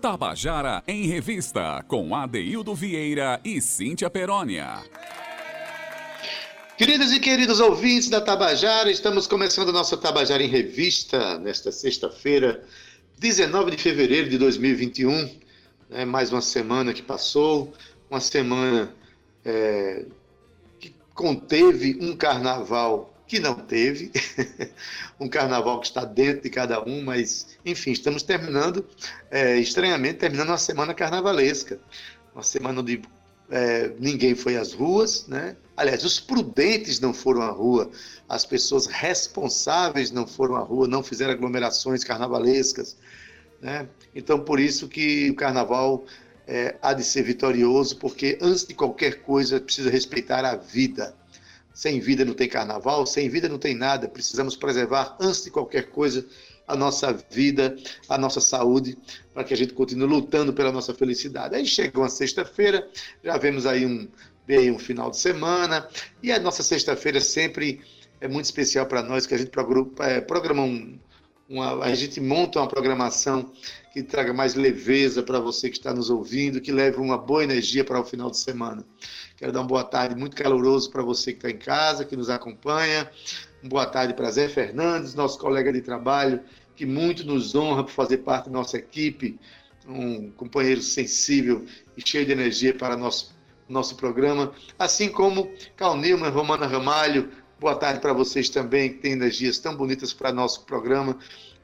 Tabajara em Revista, com Adeildo Vieira e Cíntia Perónia. Queridos e queridos ouvintes da Tabajara, estamos começando a nossa Tabajara em Revista nesta sexta-feira, 19 de fevereiro de 2021. É mais uma semana que passou, uma semana é, que conteve um carnaval que não teve, um carnaval que está dentro de cada um, mas, enfim, estamos terminando, é, estranhamente, terminando uma semana carnavalesca, uma semana onde é, ninguém foi às ruas, né? Aliás, os prudentes não foram à rua, as pessoas responsáveis não foram à rua, não fizeram aglomerações carnavalescas, né? Então, por isso que o carnaval é, há de ser vitorioso, porque antes de qualquer coisa precisa respeitar a vida. Sem vida não tem carnaval, sem vida não tem nada. Precisamos preservar, antes de qualquer coisa, a nossa vida, a nossa saúde, para que a gente continue lutando pela nossa felicidade. Aí chega uma sexta-feira, já vemos aí um, bem, um final de semana, e a nossa sexta-feira sempre é muito especial para nós, que a gente é, programa um, uma, a gente monta uma programação que traga mais leveza para você que está nos ouvindo, que leve uma boa energia para o final de semana. Quero dar uma boa tarde muito caloroso para você que está em casa, que nos acompanha. Uma boa tarde para Zé Fernandes, nosso colega de trabalho, que muito nos honra por fazer parte da nossa equipe, um companheiro sensível e cheio de energia para nosso nosso programa, assim como Cal Nilman, Romana Ramalho, boa tarde para vocês também, que têm energias tão bonitas para nosso programa,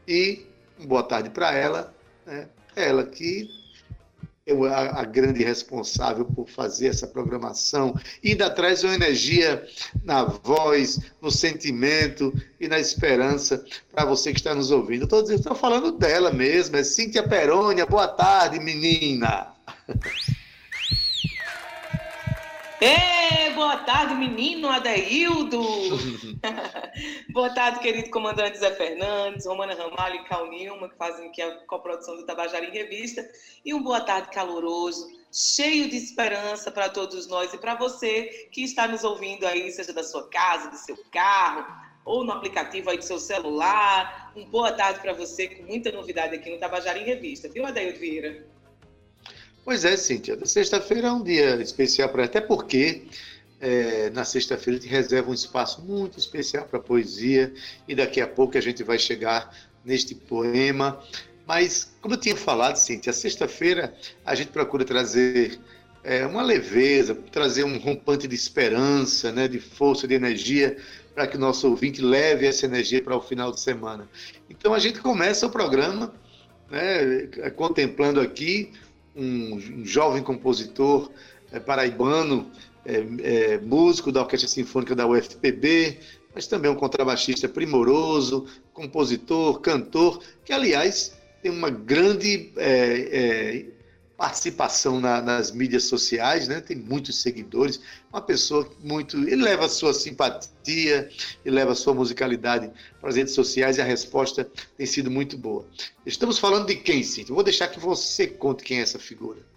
e boa tarde para ela, né? ela que a, a, grande responsável por fazer essa programação. E ainda traz uma energia na voz, no sentimento e na esperança para você que está nos ouvindo. Estou falando dela mesmo, é Cíntia Perônia. Boa tarde, menina. Ei, boa tarde, menino Adeildo. boa tarde, querido comandante Zé Fernandes, Romana Ramalho e Cal Nilma, que fazem aqui a coprodução do Tabajara em Revista. E um boa tarde caloroso, cheio de esperança para todos nós e para você que está nos ouvindo aí, seja da sua casa, do seu carro, ou no aplicativo aí do seu celular. Um boa tarde para você, com muita novidade aqui no Tabajara em Revista, viu, Adeildo Vieira? Pois é, Cíntia. Sexta-feira é um dia especial para até porque é, na sexta-feira a gente reserva um espaço muito especial para poesia e daqui a pouco a gente vai chegar neste poema. Mas, como eu tinha falado, Cíntia, sexta-feira a gente procura trazer é, uma leveza, trazer um rompante de esperança, né, de força, de energia, para que o nosso ouvinte leve essa energia para o final de semana. Então a gente começa o programa né, contemplando aqui um, jovem compositor é, paraibano, é, é, músico da Orquestra Sinfônica da UFPB, mas também um contrabaixista primoroso, compositor, cantor, que, aliás, tem uma grande é, é, participação na, nas mídias sociais, né? tem muitos seguidores, uma pessoa muito. Ele leva a sua simpatia, ele leva a sua musicalidade para as redes sociais e a resposta tem sido muito boa. Estamos falando de quem, Cíntia? Vou deixar que você conte quem é essa figura.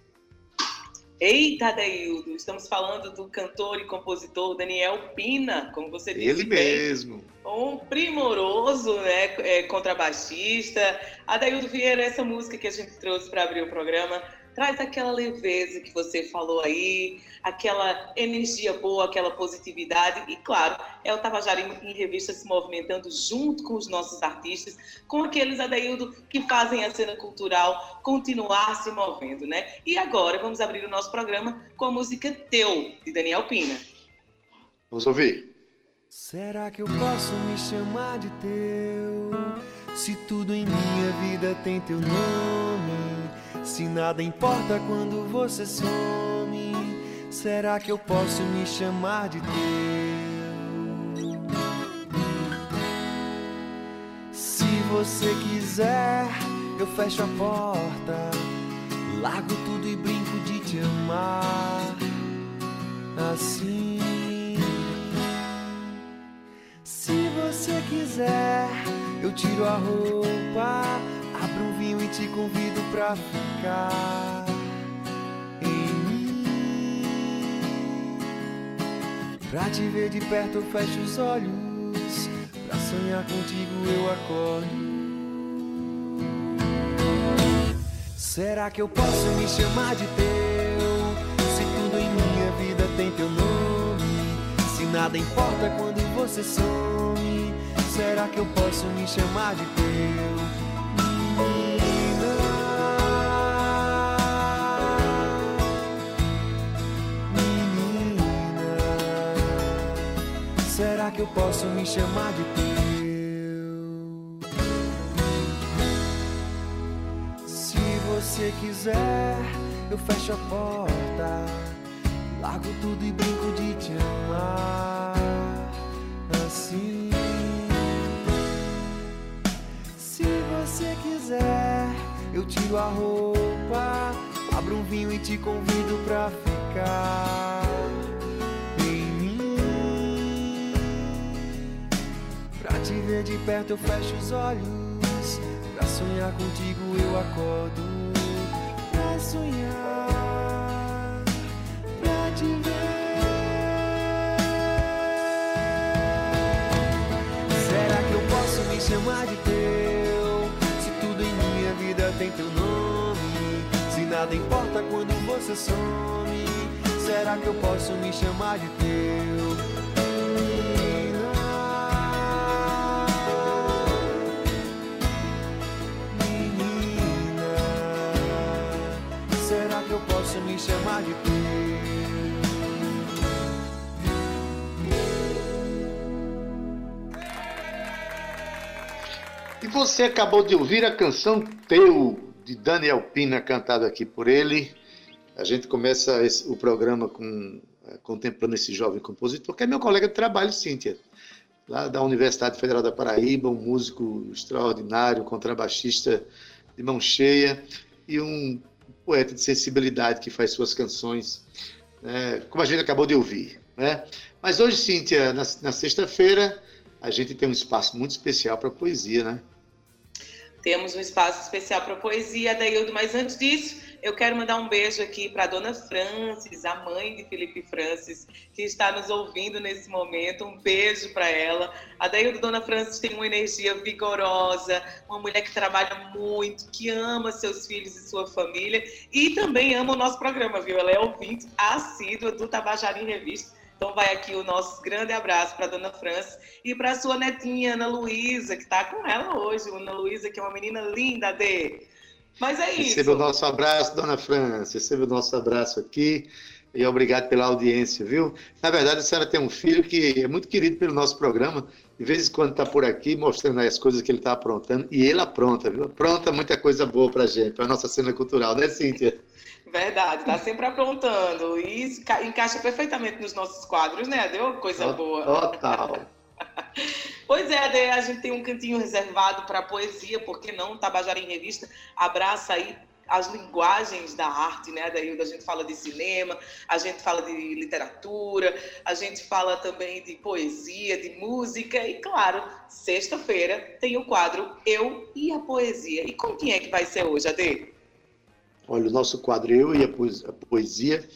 Eita, Deildo, estamos falando do cantor e compositor Daniel Pina, como você disse. Ele mesmo. Um primoroso né, é, contrabaixista. Adaildo Vieira, essa música que a gente trouxe para abrir o programa, traz aquela leveza que você falou aí, aquela energia boa, aquela positividade. E, claro, é o Tabajara em Revista se movimentando junto com os nossos artistas, com aqueles, Adaildo, que fazem a cena cultural continuar se movendo, né? E agora vamos abrir o nosso programa com a música Teu, de Daniel Pina. Vamos ouvir. Será que eu posso me chamar de teu? Se tudo em minha vida tem teu nome se nada importa quando você some, será que eu posso me chamar de teu? Se você quiser, eu fecho a porta, largo tudo e brinco de te amar. Assim. Se você quiser, eu tiro a roupa Vinho e te convido pra ficar em mim. Pra te ver de perto, eu fecho os olhos. Pra sonhar contigo, eu acordo. Será que eu posso me chamar de teu? Se tudo em minha vida tem teu nome, se nada importa quando você some, será que eu posso me chamar de teu? Será que eu posso me chamar de teu? você quiser, eu fecho a porta. Largo tudo e brinco de te amar. Assim. Se você quiser, eu tiro a roupa. Abro um vinho e te convido pra ficar. Te ver de perto, eu fecho os olhos. Pra sonhar contigo, eu acordo sonhar, pra te ver. Será que eu posso me chamar de teu? Se tudo em minha vida tem teu nome, se nada importa quando você some, será que eu posso me chamar de teu? Chamar de teu. E você acabou de ouvir a canção Teu, de Daniel Pina, cantada aqui por ele. A gente começa esse, o programa com, é, contemplando esse jovem compositor, que é meu colega de trabalho, Cíntia, lá da Universidade Federal da Paraíba, um músico extraordinário, contrabaixista de mão cheia e um poeta de sensibilidade que faz suas canções, né, como a gente acabou de ouvir. Né? Mas hoje, Cíntia, na, na sexta-feira, a gente tem um espaço muito especial para poesia, né? Temos um espaço especial para poesia, Daildo, mas antes disso, eu quero mandar um beijo aqui para a dona Francis, a mãe de Felipe Francis, que está nos ouvindo nesse momento. Um beijo para ela. A Daildo, dona Francis, tem uma energia vigorosa, uma mulher que trabalha muito, que ama seus filhos e sua família e também ama o nosso programa, viu? Ela é ouvinte assídua do Tabajara em Revista. Então vai aqui o nosso grande abraço para a dona Francis e para sua netinha Ana Luísa, que está com ela hoje. Ana Luísa, que é uma menina linda, de mas é isso. Receba o nosso abraço, dona França. Receba o nosso abraço aqui. E obrigado pela audiência, viu? Na verdade, a senhora tem um filho que é muito querido pelo nosso programa. De vez em quando está por aqui mostrando as coisas que ele está aprontando. E ele apronta, viu? Apronta muita coisa boa para gente, para a nossa cena cultural, né, Cíntia? Verdade, está sempre aprontando. E encaixa perfeitamente nos nossos quadros, né? Deu coisa boa. Total. Pois é, a gente tem um cantinho reservado para poesia, porque não? Tabajara em Revista abraça aí as linguagens da arte, né, Daí A gente fala de cinema, a gente fala de literatura, a gente fala também de poesia, de música e, claro, sexta-feira tem o quadro Eu e a Poesia. E com quem é que vai ser hoje, Ade? Olha, o nosso quadro Eu e a Poesia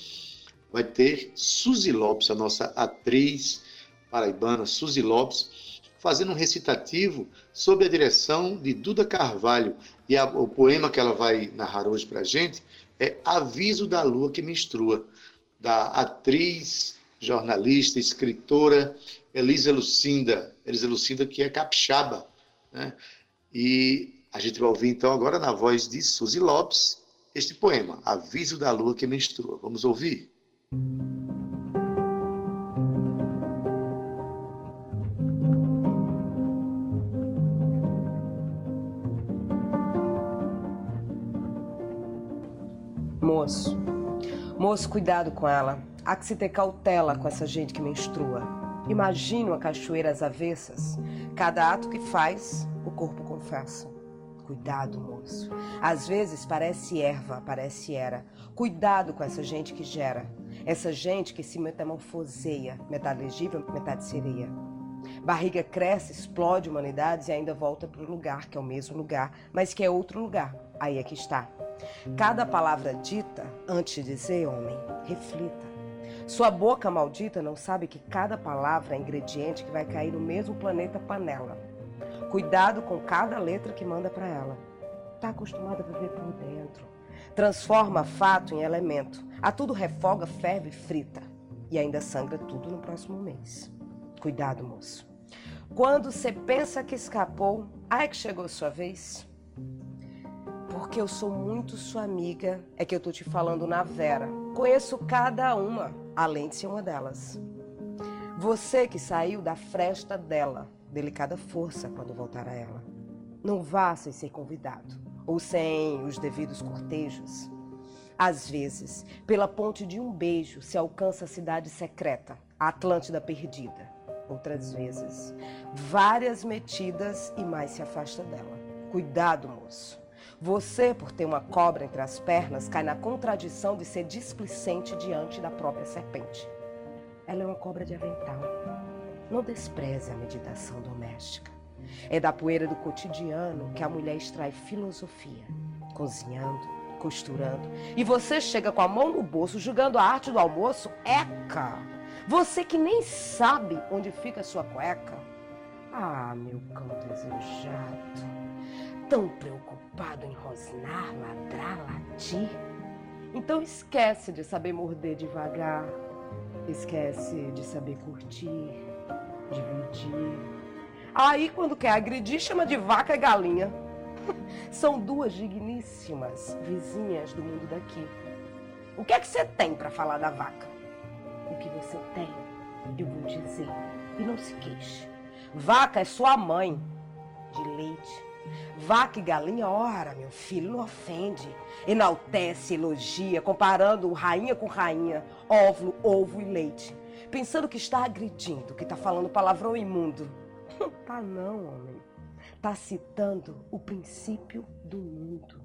vai ter Suzy Lopes, a nossa atriz paraibana, Suzy Lopes, fazendo um recitativo sob a direção de Duda Carvalho. E a, o poema que ela vai narrar hoje para a gente é Aviso da Lua que Menstrua, da atriz, jornalista, escritora Elisa Lucinda. Elisa Lucinda, que é capixaba. Né? E a gente vai ouvir então agora na voz de Suzy Lopes este poema, Aviso da Lua que Menstrua. Vamos ouvir? Moço, moço, cuidado com ela. Há que se ter cautela com essa gente que menstrua. Imagina uma cachoeira às avessas. Cada ato que faz, o corpo confessa. Cuidado, moço. Às vezes parece erva, parece era. Cuidado com essa gente que gera. Essa gente que se metamorfoseia, metade legível, metade sereia. Barriga cresce, explode humanidades e ainda volta para o lugar, que é o mesmo lugar, mas que é outro lugar. Aí é que está. Cada palavra dita, antes de dizer, homem, reflita. Sua boca maldita não sabe que cada palavra é ingrediente que vai cair no mesmo planeta panela. Cuidado com cada letra que manda para ela. Tá acostumada a viver por dentro. Transforma fato em elemento. A tudo refoga, ferve frita. E ainda sangra tudo no próximo mês. Cuidado, moço. Quando você pensa que escapou, aí que chegou sua vez. Porque eu sou muito sua amiga, é que eu tô te falando na vera. Conheço cada uma, além de ser uma delas. Você que saiu da fresta dela, delicada força quando voltar a ela. Não vá sem ser convidado, ou sem os devidos cortejos. Às vezes, pela ponte de um beijo se alcança a cidade secreta, a Atlântida perdida. Outras vezes, várias metidas e mais se afasta dela. Cuidado, moço. Você, por ter uma cobra entre as pernas, cai na contradição de ser displicente diante da própria serpente. Ela é uma cobra de avental. Não despreze a meditação doméstica. É da poeira do cotidiano que a mulher extrai filosofia, cozinhando, costurando. E você chega com a mão no bolso, julgando a arte do almoço? Eca! Você que nem sabe onde fica a sua cueca. Ah, meu cão desejado. Tão preocupado em rosnar, ladrar, latir. Então esquece de saber morder devagar. Esquece de saber curtir, dividir. Aí, quando quer agredir, chama de vaca e galinha. São duas digníssimas vizinhas do mundo daqui. O que é que você tem para falar da vaca? O que você tem, eu vou dizer. E não se queixe. Vaca é sua mãe de leite. Vaca e galinha, ora, meu filho, não ofende. Enaltece, elogia, comparando rainha com rainha, óvulo, ovo e leite. Pensando que está agredindo, que está falando palavrão imundo. Tá não, homem. Tá citando o princípio do mundo.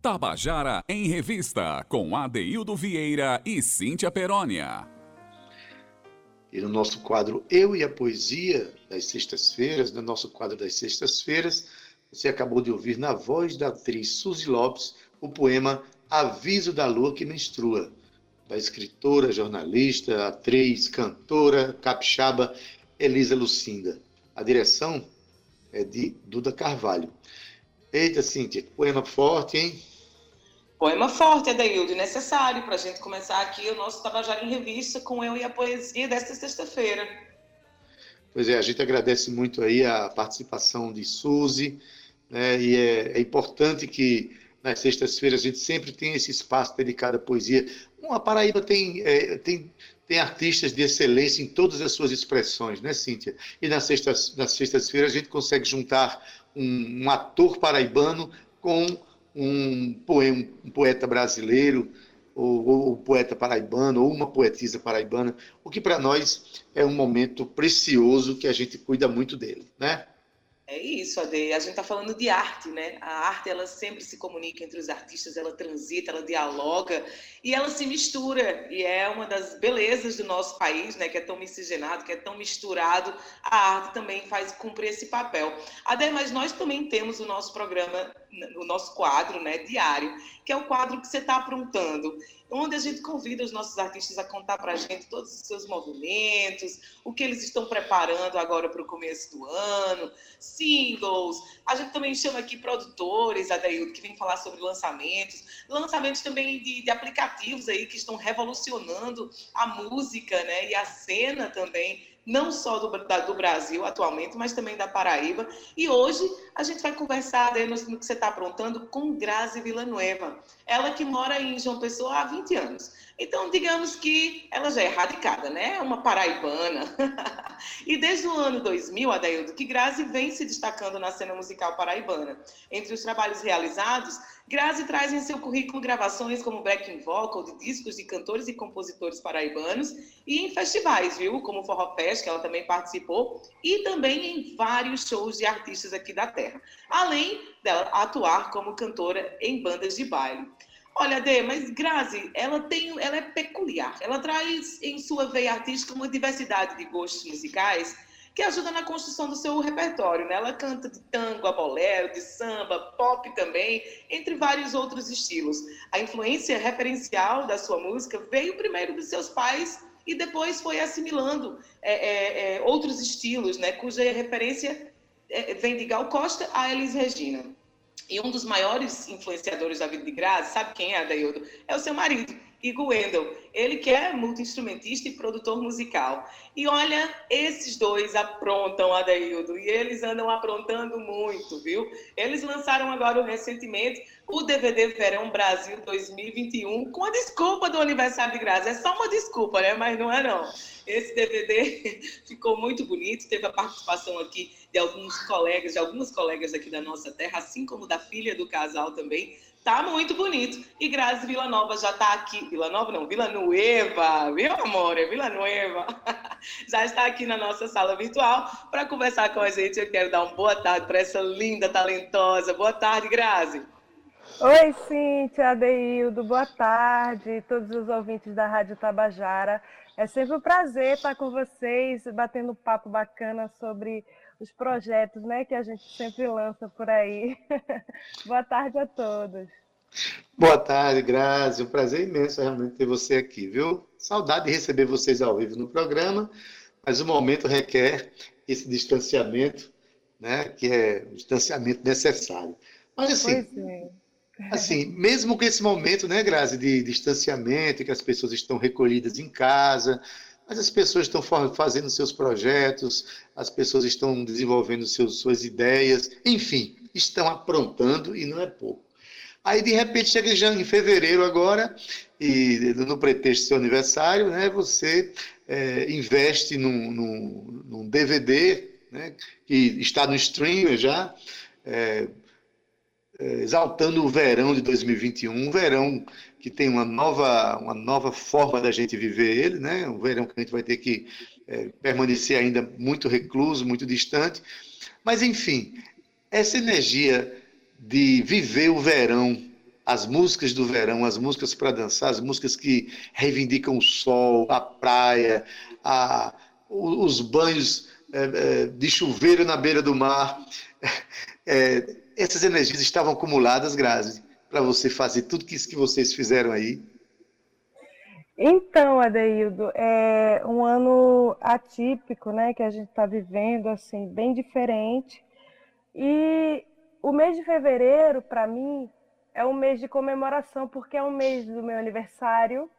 Tabajara em Revista, com Adeildo Vieira e Cíntia Perónia. E no nosso quadro Eu e a Poesia das sextas-feiras, no nosso quadro das sextas-feiras, você acabou de ouvir na voz da atriz Suzy Lopes o poema Aviso da Lua que Menstrua, da escritora, jornalista, atriz, cantora, capixaba Elisa Lucinda. A direção é de Duda Carvalho. Eita, Cíntia, poema forte, hein? Poema forte, Adaildo, necessário para a gente começar aqui o nosso Tabajara em Revista com eu e a poesia desta sexta-feira. Pois é, a gente agradece muito aí a participação de Suzy, né, e é, é importante que nas sextas-feiras a gente sempre tenha esse espaço dedicado à poesia. A Paraíba tem, é, tem, tem artistas de excelência em todas as suas expressões, né, Cíntia? E nas sextas-feiras nas sextas a gente consegue juntar um, um ator paraibano com um, poema, um poeta brasileiro, ou, ou, poeta paraibano, ou uma poetisa paraibana, o que para nós é um momento precioso que a gente cuida muito dele, né? É isso, Ade. A gente está falando de arte, né? A arte, ela sempre se comunica entre os artistas, ela transita, ela dialoga e ela se mistura. E é uma das belezas do nosso país, né? Que é tão miscigenado, que é tão misturado. A arte também faz cumprir esse papel. Ade, mas nós também temos o nosso programa, o nosso quadro, né? Diário, que é o quadro que você está aprontando onde a gente convida os nossos artistas a contar para a gente todos os seus movimentos, o que eles estão preparando agora para o começo do ano, singles. A gente também chama aqui produtores, Adaildo, que vem falar sobre lançamentos, lançamentos também de, de aplicativos aí que estão revolucionando a música, né, e a cena também não só do, da, do, Brasil atualmente, mas também da Paraíba. E hoje a gente vai conversar no, no, que você está aprontando com Grazi Villanueva. Ela que mora em João Pessoa há 20 anos. Então, digamos que ela já é radicada, né? É uma paraibana. e desde o ano 2000, Adaildo, que Grazi vem se destacando na cena musical paraibana. Entre os trabalhos realizados, Grazi traz em seu currículo gravações como backing vocal de discos de cantores e compositores paraibanos e em festivais, viu? Como o Forró Fest, que ela também participou, e também em vários shows de artistas aqui da terra. Além dela atuar como cantora em bandas de baile. Olha, Dê, mas Grazi, ela tem, ela é peculiar. Ela traz em sua veia artística uma diversidade de gostos musicais que ajuda na construção do seu repertório. Né? Ela canta de tango a bolero, de samba, pop também, entre vários outros estilos. A influência referencial da sua música veio primeiro dos seus pais e depois foi assimilando é, é, é, outros estilos, né? cuja referência é, vem de Gal Costa a Elis Regina. E um dos maiores influenciadores da vida de Grazi, sabe quem é, Adaildo? É o seu marido, Igor Wendel. Ele que é multi-instrumentista e produtor musical. E olha, esses dois aprontam, Adaildo, e eles andam aprontando muito, viu? Eles lançaram agora recentemente o DVD Verão Brasil 2021 com a desculpa do aniversário de Grazi. É só uma desculpa, né? Mas não é não. Esse DVD ficou muito bonito, teve a participação aqui de alguns colegas, de algumas colegas aqui da nossa terra, assim como da filha do casal também. Tá muito bonito. E Grazi Vila Nova já está aqui. Vila Nova não, Vila Nueva, viu, amor? É Vila Nueva. já está aqui na nossa sala virtual para conversar com a gente. Eu quero dar uma boa tarde para essa linda, talentosa. Boa tarde, Grazi. Oi, Cíntia, Adeildo, boa tarde, todos os ouvintes da Rádio Tabajara. É sempre um prazer estar com vocês, batendo papo bacana sobre os projetos né, que a gente sempre lança por aí. Boa tarde a todos. Boa tarde, Grazi. Um prazer imenso realmente ter você aqui, viu? Saudade de receber vocês ao vivo no programa, mas o momento requer esse distanciamento, né, que é o distanciamento necessário. Mas assim, é. assim, mesmo com esse momento, né, Grazi, de distanciamento, que as pessoas estão recolhidas em casa, mas as pessoas estão fazendo seus projetos, as pessoas estão desenvolvendo seus, suas ideias, enfim, estão aprontando e não é pouco. Aí, de repente, chega já em fevereiro agora, e no pretexto do seu aniversário, né, você é, investe num, num, num DVD, né, que está no streamer já, é, exaltando o verão de 2021, um verão que tem uma nova, uma nova forma da gente viver ele, né? Um verão que a gente vai ter que é, permanecer ainda muito recluso, muito distante. Mas, enfim, essa energia de viver o verão, as músicas do verão, as músicas para dançar, as músicas que reivindicam o sol, a praia, a, os banhos é, de chuveiro na beira do mar. É, essas energias estavam acumuladas, Grazi, para você fazer tudo isso que vocês fizeram aí? Então, Adeildo, é um ano atípico, né, que a gente está vivendo, assim, bem diferente. E o mês de fevereiro, para mim, é um mês de comemoração, porque é um mês do meu aniversário,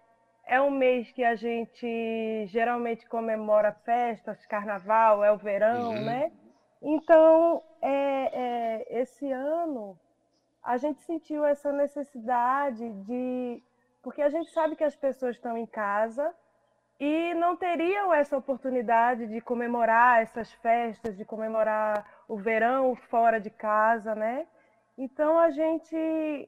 é um mês que a gente geralmente comemora festas, carnaval, é o verão, uhum. né? Então, é, é, esse ano a gente sentiu essa necessidade de. Porque a gente sabe que as pessoas estão em casa e não teriam essa oportunidade de comemorar essas festas, de comemorar o verão fora de casa, né? Então a gente,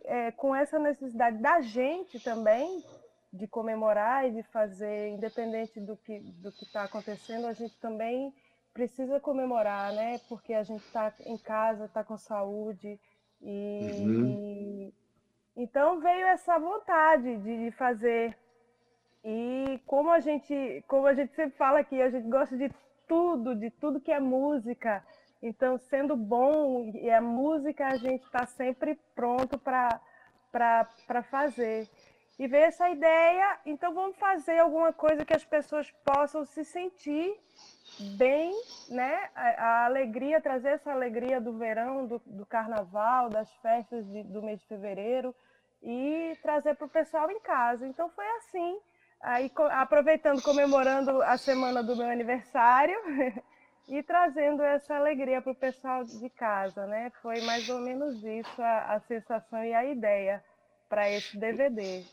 é, com essa necessidade da gente também de comemorar e de fazer, independente do que do que está acontecendo, a gente também precisa comemorar, né? Porque a gente está em casa, está com saúde, e, uhum. então veio essa vontade de fazer. E como a gente, como a gente sempre fala aqui, a gente gosta de tudo, de tudo que é música. Então, sendo bom e é música, a gente está sempre pronto para fazer. E veio essa ideia, então vamos fazer alguma coisa que as pessoas possam se sentir bem, né? A, a, alegria, trazer essa alegria do verão, do, do carnaval, das festas de, do mês de fevereiro e trazer para o pessoal em casa. Então foi assim. Aí aproveitando, comemorando a semana do meu aniversário e trazendo essa alegria para o pessoal de casa, né? Foi mais ou menos isso a, a sensação e a ideia para esse DVD.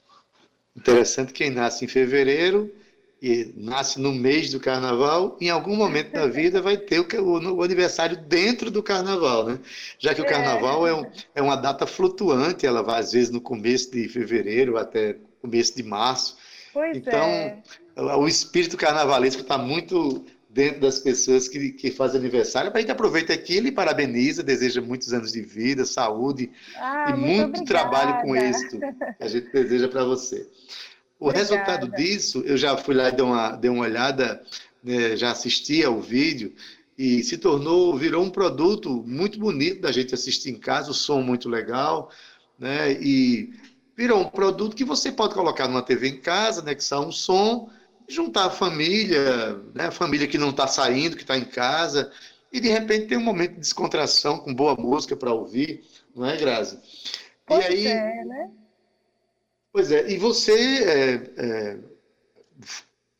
Interessante quem nasce em fevereiro e nasce no mês do carnaval, em algum momento da vida vai ter o, o, o aniversário dentro do carnaval, né? Já que o é. carnaval é, um, é uma data flutuante, ela vai às vezes no começo de fevereiro até começo de março. Pois então, é. o espírito carnavalesco está muito dentro das pessoas que, que fazem aniversário. A gente aproveita aqui e parabeniza, deseja muitos anos de vida, saúde ah, e muito, trabalho com êxito que a gente deseja para você. O Obrigada. resultado disso, eu já fui lá e dei uma, dei uma olhada, né, já assisti ao vídeo, e se tornou, virou um produto muito bonito da gente assistir em casa, o som muito legal, né? E virou um produto que você pode colocar numa TV em casa, né? Que são um som, juntar a família, né? A família que não está saindo, que está em casa, e de repente tem um momento de descontração com boa música para ouvir, não é, Grazi? Pois e aí, é, né? Pois é, e você, é, é,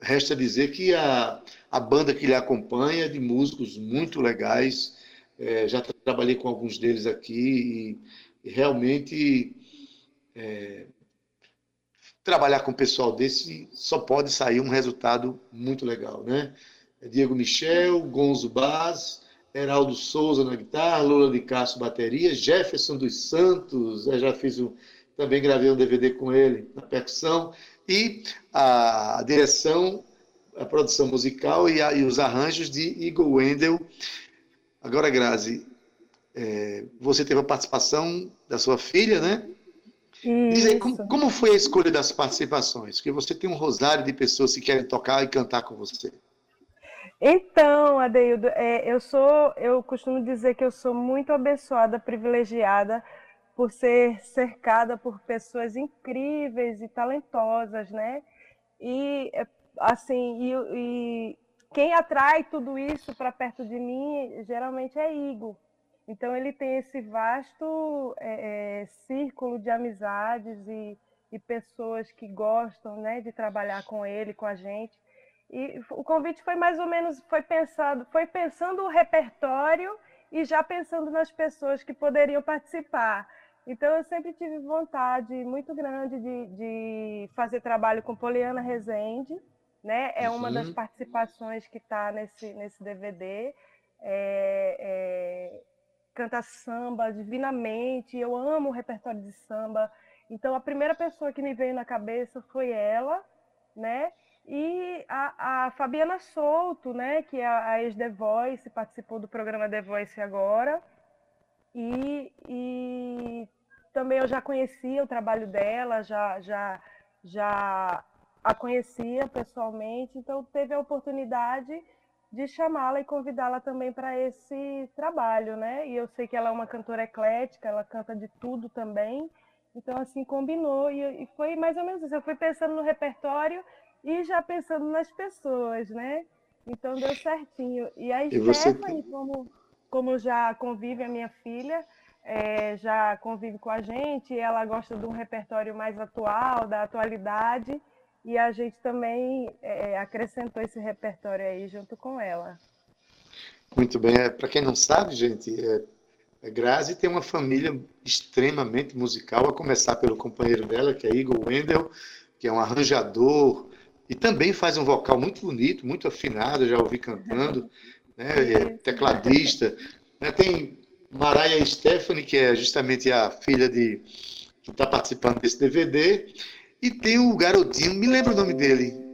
resta dizer que a, a banda que lhe acompanha é de músicos muito legais, é, já trabalhei com alguns deles aqui e, e realmente é, trabalhar com o pessoal desse só pode sair um resultado muito legal, né? É Diego Michel, Gonzo Baz, Heraldo Souza na guitarra, Lula de Castro bateria, Jefferson dos Santos, já fiz um, também gravei um DVD com ele na percussão, e a direção, a produção musical e, a, e, os arranjos de Igor Wendel. Agora, Grazi, é, você teve a participação da sua filha, né? Diz aí, como, como, foi a escolha das participações? Porque você tem um rosário de pessoas que querem tocar e cantar com você. Então, Adeildo, é, eu sou, eu costumo dizer que eu sou muito abençoada, privilegiada por ser cercada por pessoas incríveis e talentosas, né? E é, assim, e, e quem atrai tudo isso para perto de mim geralmente é Igor. Então ele tem esse vasto é, é, círculo de amizades e, e, pessoas que gostam né, de trabalhar com ele, com a gente. E o convite foi mais ou menos foi pensado, foi pensando o repertório e já pensando nas pessoas que poderiam participar. Então eu sempre tive vontade muito grande de, de fazer trabalho com Poliana Rezende, né? É uma das participações que está nesse, nesse DVD. É, é, canta samba divinamente, eu amo o repertório de samba. Então a primeira pessoa que me veio na cabeça foi ela, né? E a, a Fabiana Souto, né, que é a ex-The Voice, participou do programa The Voice agora. E, e também eu já conhecia o trabalho dela, já, já, já a conhecia pessoalmente, então teve a oportunidade de chamá-la e convidá-la também para esse trabalho, né? E eu sei que ela é uma cantora eclética, ela canta de tudo também. Então, assim, combinou. E, e foi mais ou menos isso. Eu fui pensando no repertório e já pensando nas pessoas, né? Então, deu certinho. E a e Stephanie, você... como, como já convive a minha filha, é, já convive com a gente, ela gosta de um repertório mais atual, da atualidade e a gente também é, acrescentou esse repertório aí junto com ela. Muito bem. É, Para quem não sabe, gente, é, a Grazi tem uma família extremamente musical, a começar pelo companheiro dela, que é Igor Wendel, que é um arranjador e também faz um vocal muito bonito, muito afinado, já ouvi cantando, né? é tecladista. Né? Tem Maraia Stephanie, que é justamente a filha de que está participando desse DVD, e tem o garotinho, me lembra o nome dele?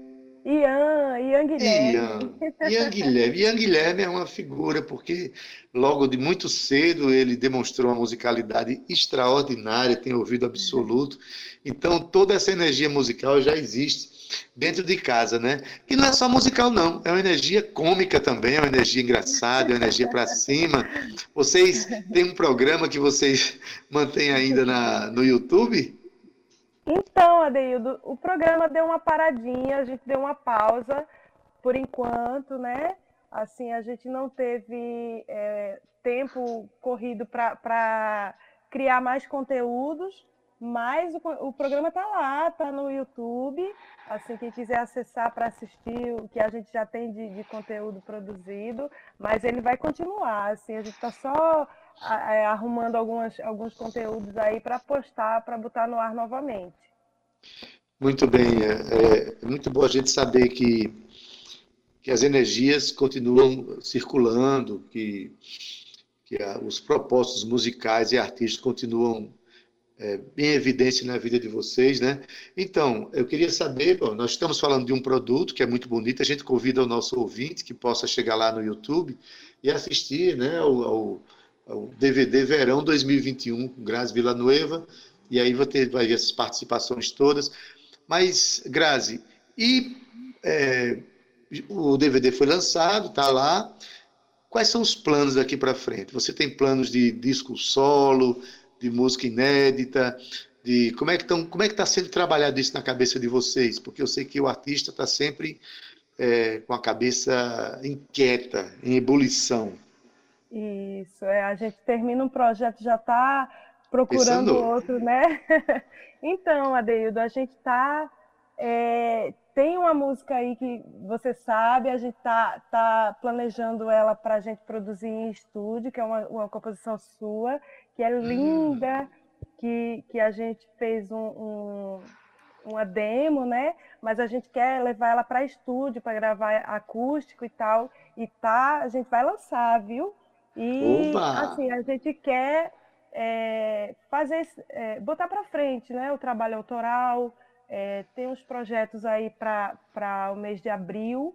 Ian, Ian Guilherme. Ian, Ian Guilherme. Ian Guilherme é uma figura, porque logo de muito cedo ele demonstrou uma musicalidade extraordinária, tem ouvido absoluto. Então toda essa energia musical já existe dentro de casa, né? E não é só musical, não. É uma energia cômica também, é uma energia engraçada, é uma energia para cima. Vocês têm um programa que vocês mantêm ainda na, no YouTube? Então, Adeildo, o programa deu uma paradinha, a gente deu uma pausa por enquanto, né? Assim, a gente não teve é, tempo corrido para criar mais conteúdos, mas o, o programa está lá, está no YouTube. Assim, quem quiser acessar para assistir o que a gente já tem de, de conteúdo produzido, mas ele vai continuar. Assim, a gente está só é, arrumando algumas, alguns conteúdos aí para postar, para botar no ar novamente. Muito bem, é, é, muito bom a gente saber que, que as energias continuam circulando, que, que a, os propósitos musicais e artísticos continuam é, em evidência na vida de vocês, né? Então, eu queria saber, bom, nós estamos falando de um produto que é muito bonito, a gente convida o nosso ouvinte que possa chegar lá no YouTube e assistir, né, ao, ao o DVD Verão 2021, Grazi Villanueva, e aí vai, ter, vai ver essas participações todas. Mas, Grazi, e é, o DVD foi lançado, está lá. Quais são os planos daqui para frente? Você tem planos de disco solo, de música inédita, de como é que estão, como é que está sendo trabalhado isso na cabeça de vocês? Porque eu sei que o artista está sempre é, com a cabeça inquieta, em ebulição. Isso, é, a gente termina um projeto, já está procurando Pensando. outro, né? então, Adeildo, a gente está. É, tem uma música aí que você sabe, a gente está tá planejando ela para a gente produzir em estúdio, que é uma, uma composição sua, que é linda, hum. que, que a gente fez um, um uma demo, né? Mas a gente quer levar ela para estúdio para gravar acústico e tal. E tá, a gente vai lançar, viu? E Opa! assim, a gente quer é, fazer, é, botar para frente, né? O trabalho autoral. É, tem uns projetos aí para o mês de abril,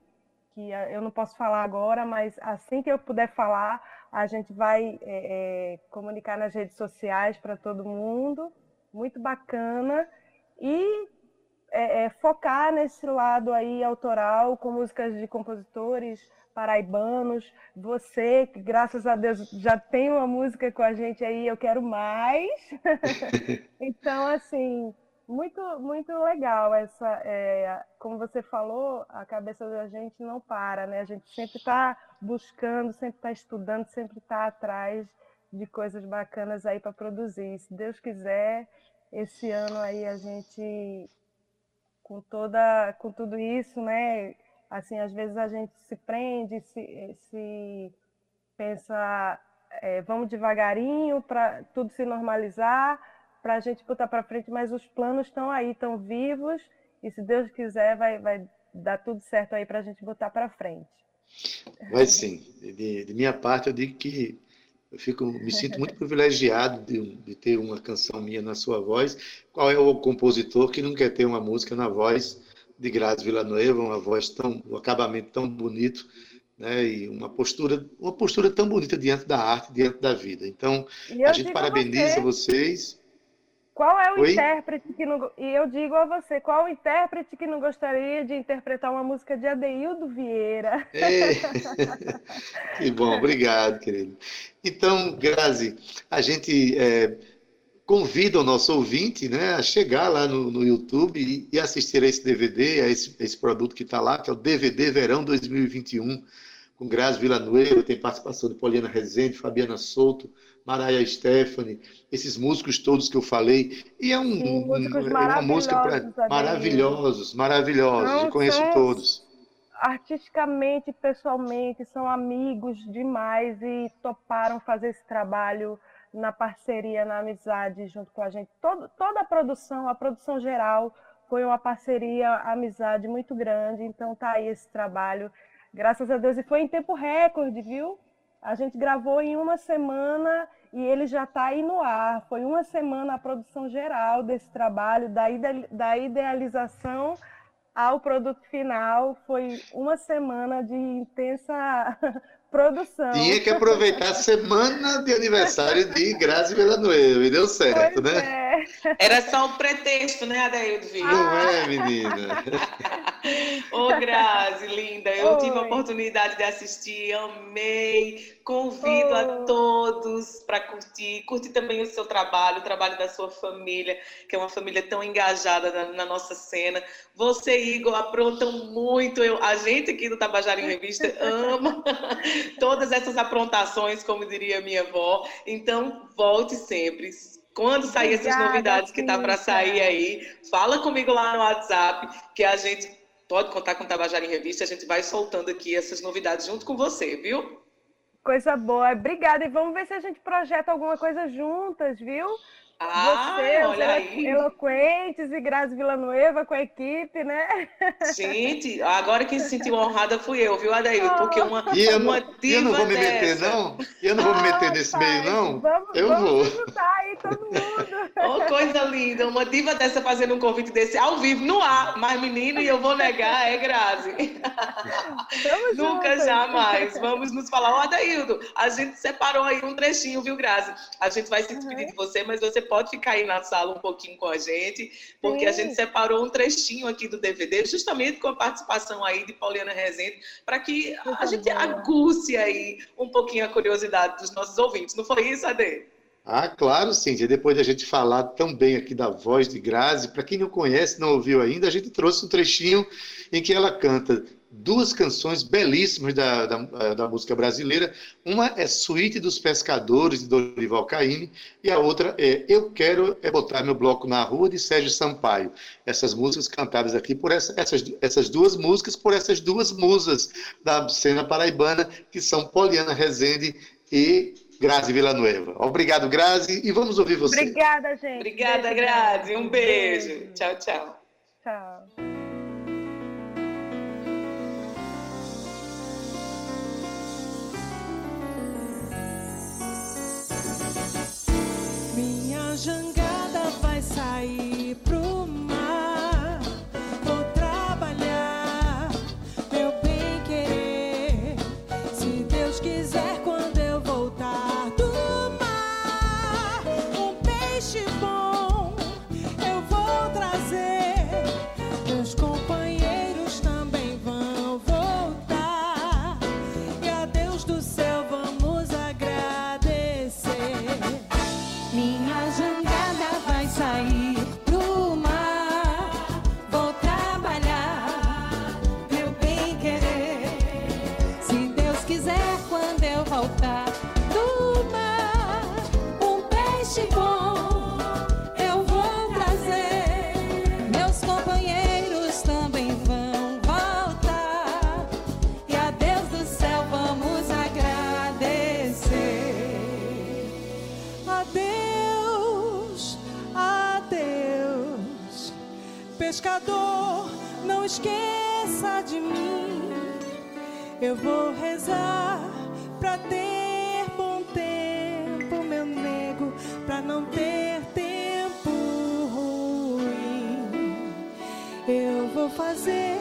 que eu não posso falar agora, mas assim que eu puder falar, a gente vai é, é, comunicar nas redes sociais para todo mundo. Muito bacana. E é, é, focar nesse lado aí autoral, com músicas de compositores paraibanos. Você, que graças a Deus já tem uma música com a gente aí, eu quero mais. então, assim, muito, muito legal essa. É, como você falou, a cabeça da gente não para, né? A gente sempre está buscando, sempre está estudando, sempre está atrás de coisas bacanas aí para produzir. Se Deus quiser, esse ano aí a gente com toda com tudo isso, né? Assim, às vezes a gente se prende, se, se pensa, é, vamos devagarinho para tudo se normalizar, para a gente botar para frente, mas os planos estão aí, estão vivos, e se Deus quiser, vai, vai dar tudo certo aí para a gente botar para frente. Vai sim. De, de, minha parte, eu digo que eu fico, me sinto muito privilegiado de, de, ter uma canção minha na sua voz. Qual é o compositor que não quer ter uma música na voz de Grazi Villanueva, uma voz tão, um acabamento tão bonito, né? E uma postura, uma postura tão bonita diante da arte, diante da vida. Então, a gente parabeniza você, vocês qual é o Oi? intérprete que não. E eu digo a você, qual o intérprete que não gostaria de interpretar uma música de Adeildo Vieira? É. que bom, obrigado, querido. Então, Grazi, a gente é, convida o nosso ouvinte né, a chegar lá no, no YouTube e, e, assistir a esse DVD, a esse, a esse produto que está lá, que é o DVD Verão 2021, com Grazi Villanueva, tem participação de Poliana Rezende, Fabiana Souto. Mariah Stephanie, esses músicos todos que eu falei. E é, um, Sim, um, é uma música pra, maravilhosos, maravilhosos. Não, eu conheço todos. Artisticamente, pessoalmente, são amigos demais e toparam fazer esse trabalho na parceria, na amizade junto com a gente. Todo, toda a produção, a produção geral, foi uma parceria, amizade muito grande. Então tá aí esse trabalho. Graças a Deus. E foi em tempo recorde, viu? A gente gravou em uma semana e ele já está aí no ar. Foi uma semana a produção geral desse trabalho, da, ide da idealização ao produto final. Foi uma semana de intensa produção. Tinha que aproveitar a semana de aniversário de Grazi Villanueva, e deu certo, pois né? É. Era só um pretexto, né, Adaildo Não é, menina? Ô, Grazi, linda, eu Oi. tive a oportunidade de assistir, amei, Convido a todos para curtir, curtir também o seu trabalho, o trabalho da sua família, que é uma família tão engajada na, na nossa cena. Você, Igor, aprontam muito. Eu, a gente aqui do Tabajara em Revista ama todas essas aprontações, como diria minha avó. Então, volte sempre. Quando sair essas novidades que tá para sair aí, fala comigo lá no WhatsApp, que a gente pode contar com o Tabajara em Revista. A gente vai soltando aqui essas novidades junto com você, viu? Coisa boa. Obrigada. E vamos ver se a gente projeta alguma coisa juntas, viu? Ah, Você, olha aí. Eloquentes e Grazi Villanueva com a equipe, né? Gente, agora quem se sentiu honrada fui eu, viu, Adair? Porque uma, e eu, uma diva Eu não vou me meter, dessa... não? Eu não vou me meter nesse meio, não? Vamos, eu vamos vou. juntar aí todo mundo. Oh, coisa linda. Uma diva dessa fazendo um convite desse ao vivo, no ar. Mas, menino, e eu vou negar, é Grazi. Nunca, juntos. jamais. Vamos nos falar. Ó, oh, Adaildo, a gente separou aí um trechinho, viu, Grazi? A gente vai se despedir uhum. de você, mas você pode ficar aí na sala um pouquinho com a gente, porque Sim. a gente separou um trechinho aqui do DVD, justamente com a participação aí de Pauliana Rezende, para que a gente aguce aí um pouquinho a curiosidade dos nossos ouvintes. Não foi isso, Ade? Ah, claro, Cíntia. Depois da gente falar tão bem aqui da voz de Grazi, para quem não conhece, não ouviu ainda, a gente trouxe um trechinho em que ela canta duas canções belíssimas da, da, da, música brasileira. Uma é Suíte dos Pescadores, de Dorival Caymmi, e a outra é Eu Quero é Botar Meu Bloco na Rua, de Sérgio Sampaio. Essas músicas cantadas aqui por essa, essas, essas duas músicas, por essas duas musas da cena paraibana, que são Poliana Rezende e Grazi Villanueva. Obrigado, Grazi, e vamos ouvir você. Obrigada, gente. Obrigada, beijo, Grazi. Um beijo. beijo. Tchau, tchau. Tchau. jangada vai sair pro mar. Eu vou rezar pra ter bom tempo, meu nego, pra não ter tempo ruim. Eu vou fazer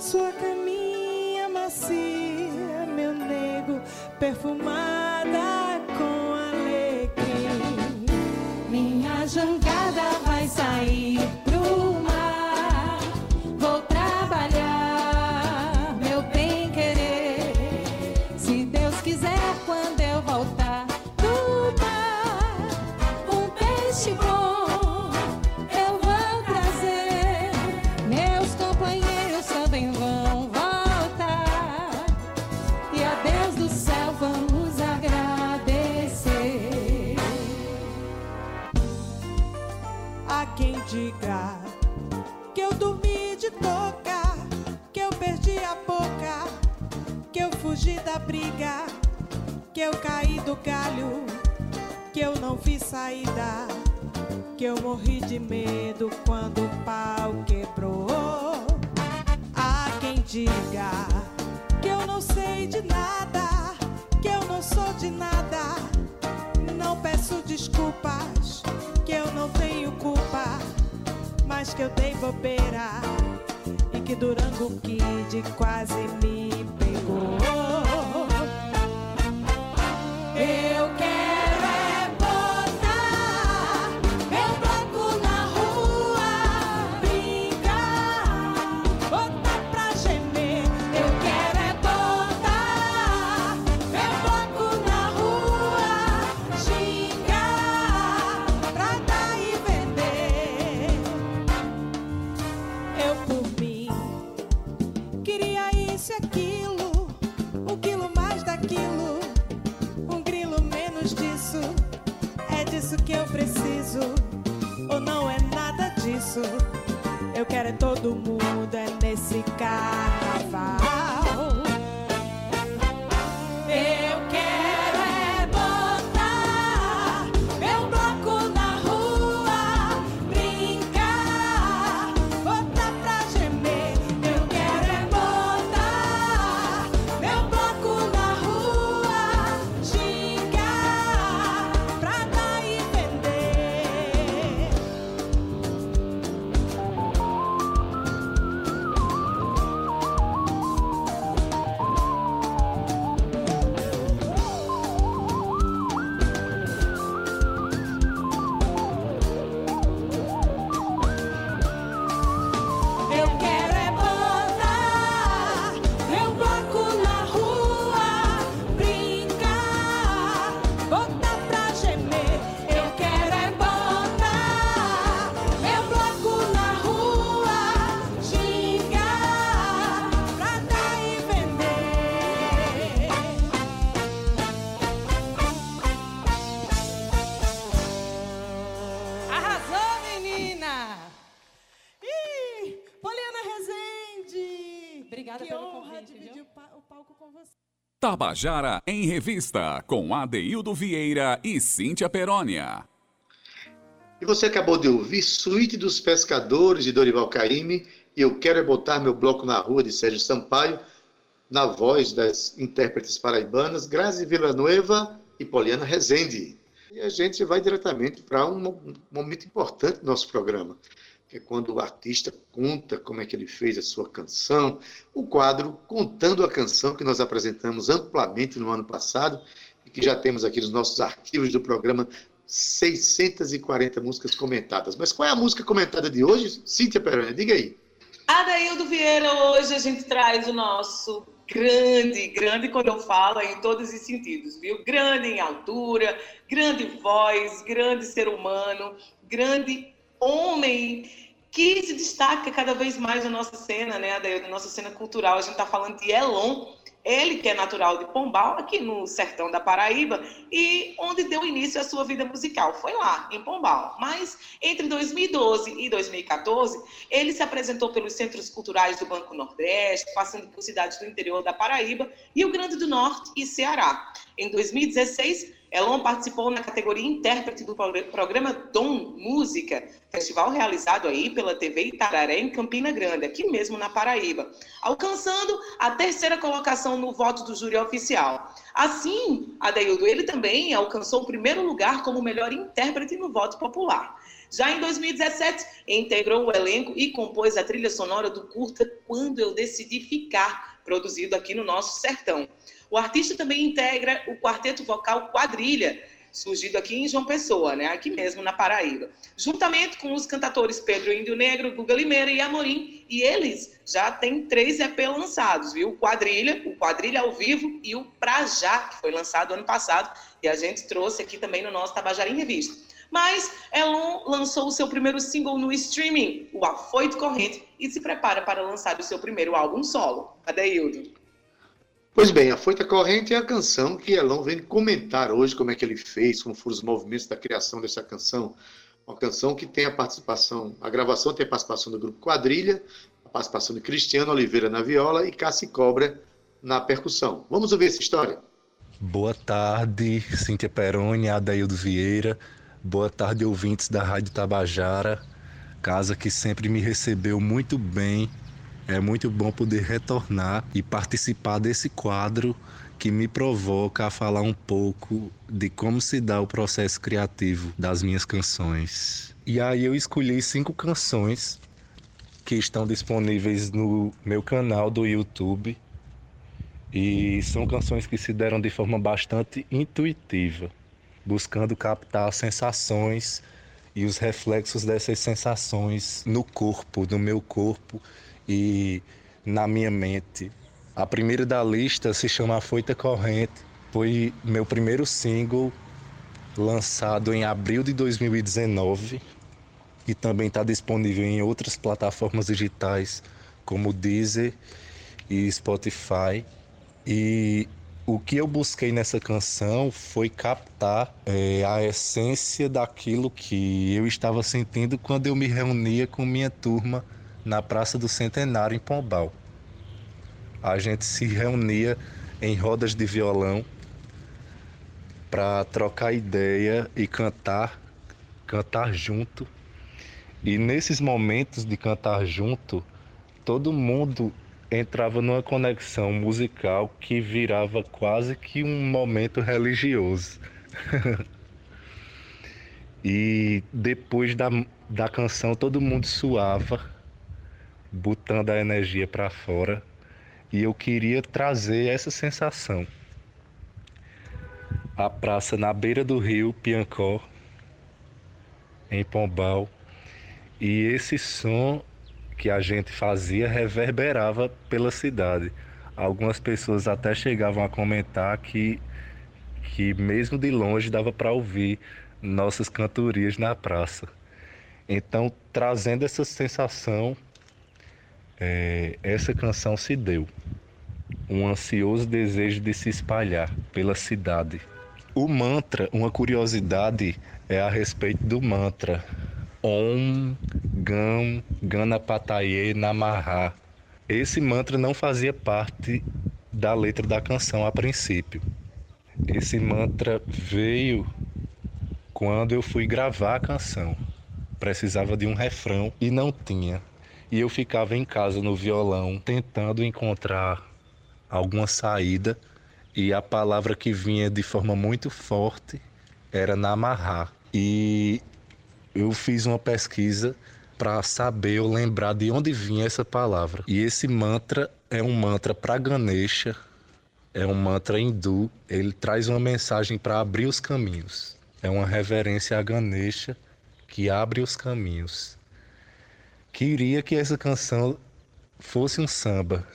sua caminha macia, meu nego, perfumar. Obrigada que pelo honra convite, dividir viu? o palco com você. Tabajara em Revista, com Adeildo Vieira e Cíntia Perónia. E você acabou de ouvir Suíte dos Pescadores, de Dorival Caymmi, e Eu Quero é Botar Meu Bloco na Rua, de Sérgio Sampaio, na voz das intérpretes paraibanas Grazi Villanueva e Poliana Rezende. E a gente vai diretamente para um momento importante do nosso programa, que é quando o artista conta como é que ele fez a sua canção, o quadro Contando a Canção, que nós apresentamos amplamente no ano passado, e que já temos aqui nos nossos arquivos do programa 640 músicas comentadas. Mas qual é a música comentada de hoje? Cíntia Peroni, diga aí. Adaildo Vieira, hoje a gente traz o nosso grande, grande quando eu falo é em todos os sentidos, viu? Grande em altura, grande voz, grande ser humano, grande homem que se destaca cada vez mais na nossa cena, né, na nossa cena cultural. A gente está falando de Elon, ele que é natural de Pombal, aqui no sertão da Paraíba, e onde deu início à sua vida musical. Foi lá, em Pombal. Mas entre 2012 e 2014, ele se apresentou pelos centros culturais do Banco Nordeste, passando por cidades do interior da Paraíba, Rio Grande do Norte e Ceará. Em 2016, Elon participou na categoria intérprete do programa Dom Música, festival realizado aí pela TV Itararé em Campina Grande, aqui mesmo na Paraíba, alcançando a terceira colocação no voto do júri oficial. Assim, Adeildo, ele também alcançou o primeiro lugar como melhor intérprete no voto popular. Já em 2017, integrou o elenco e compôs a trilha sonora do curta Quando Eu Decidi Ficar, produzido aqui no nosso sertão. O artista também integra o quarteto vocal Quadrilha, surgido aqui em João Pessoa, né? aqui mesmo na Paraíba, juntamente com os cantadores Pedro Índio Negro, Guga Limeira e Amorim, e eles já têm três EP lançados, viu? O Quadrilha, o Quadrilha ao vivo e o Pra Já, que foi lançado ano passado, e a gente trouxe aqui também no nosso Tabajara em Revista. Mas Elon lançou o seu primeiro single no streaming, o Afoito Corrente, e se prepara para lançar o seu primeiro álbum solo. Adeildo. Pois bem, a Foita Corrente é a canção que Elon vem comentar hoje, como é que ele fez, como foram os movimentos da criação dessa canção. Uma canção que tem a participação, a gravação tem a participação do grupo Quadrilha, a participação de Cristiano Oliveira na viola e Cassi Cobra na percussão. Vamos ouvir essa história. Boa tarde, Cíntia Peroni, Adaildo Vieira. Boa tarde, ouvintes da Rádio Tabajara, casa que sempre me recebeu muito bem é muito bom poder retornar e participar desse quadro que me provoca a falar um pouco de como se dá o processo criativo das minhas canções. E aí eu escolhi cinco canções que estão disponíveis no meu canal do YouTube. E são canções que se deram de forma bastante intuitiva, buscando captar sensações e os reflexos dessas sensações no corpo, no meu corpo e na minha mente. A primeira da lista se chama Foita Corrente, foi meu primeiro single lançado em abril de 2019 e também está disponível em outras plataformas digitais como Deezer e Spotify. E o que eu busquei nessa canção foi captar é, a essência daquilo que eu estava sentindo quando eu me reunia com minha turma na Praça do Centenário, em Pombal. A gente se reunia em rodas de violão para trocar ideia e cantar, cantar junto. E nesses momentos de cantar junto, todo mundo entrava numa conexão musical que virava quase que um momento religioso. e depois da, da canção, todo mundo suava botando a energia para fora e eu queria trazer essa sensação. A praça na beira do rio Piancó, em Pombal, e esse som que a gente fazia reverberava pela cidade. Algumas pessoas até chegavam a comentar que, que mesmo de longe dava para ouvir nossas cantorias na praça. Então, trazendo essa sensação é, essa canção se deu. Um ansioso desejo de se espalhar pela cidade. O mantra, uma curiosidade é a respeito do mantra Om Gam Ganapataye Namaha. Esse mantra não fazia parte da letra da canção a princípio. Esse mantra veio quando eu fui gravar a canção. Precisava de um refrão e não tinha. E eu ficava em casa no violão tentando encontrar alguma saída e a palavra que vinha de forma muito forte era namarrar. E eu fiz uma pesquisa para saber ou lembrar de onde vinha essa palavra. E esse mantra é um mantra para Ganesha, é um mantra hindu, ele traz uma mensagem para abrir os caminhos. É uma reverência a Ganesha que abre os caminhos. Queria que essa canção fosse um samba,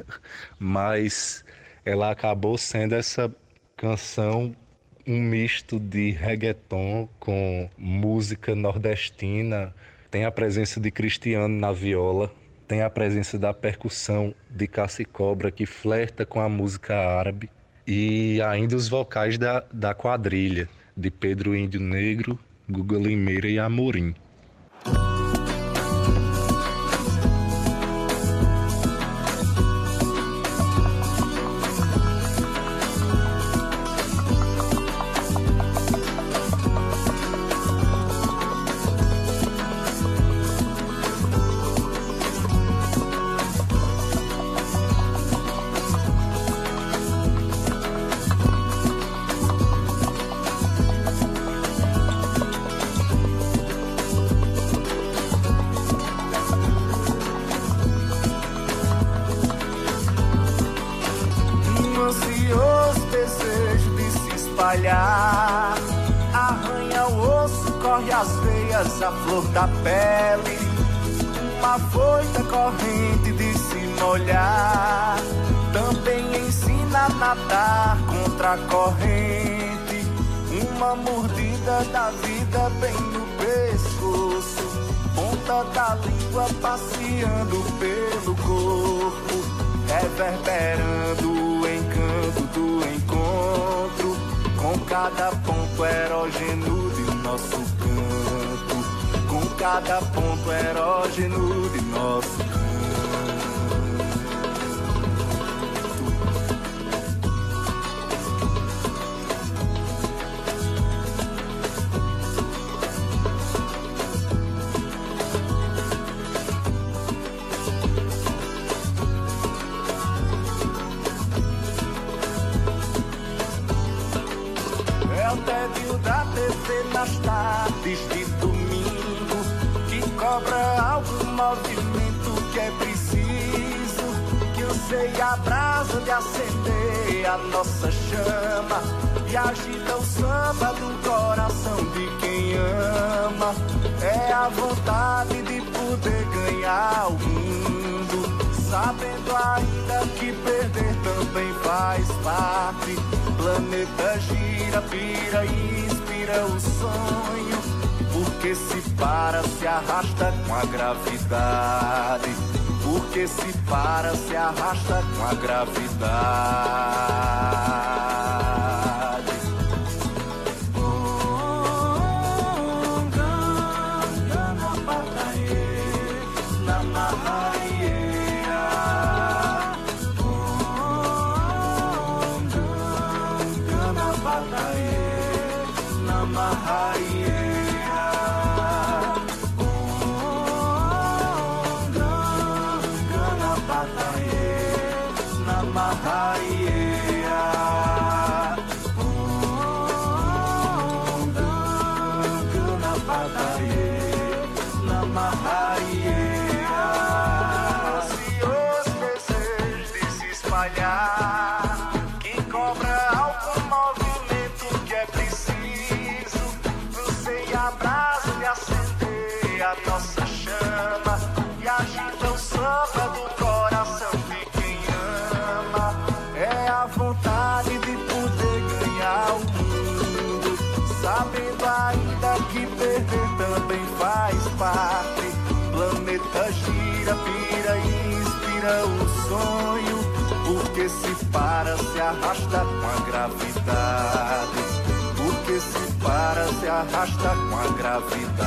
mas ela acabou sendo essa canção um misto de reggaeton com música nordestina. Tem a presença de Cristiano na viola, tem a presença da percussão de Cassi Cobra que flerta com a música árabe e ainda os vocais da, da quadrilha de Pedro Índio Negro, Guga Limeira e Amorim. Cada ponto erógeno de nosso É Nas tardes de cobra algum movimento que é preciso. Que usei a brasa de acender a nossa chama e agita o samba do coração de quem ama. É a vontade de poder ganhar o mundo, sabendo ainda que perder também faz parte. Planeta gira, pira e inspira o sonho porque se para, se arrasta com a gravidade. Porque se para, se arrasta com a gravidade. O sonho, porque se para, se arrasta com a gravidade. Porque se para, se arrasta com a gravidade.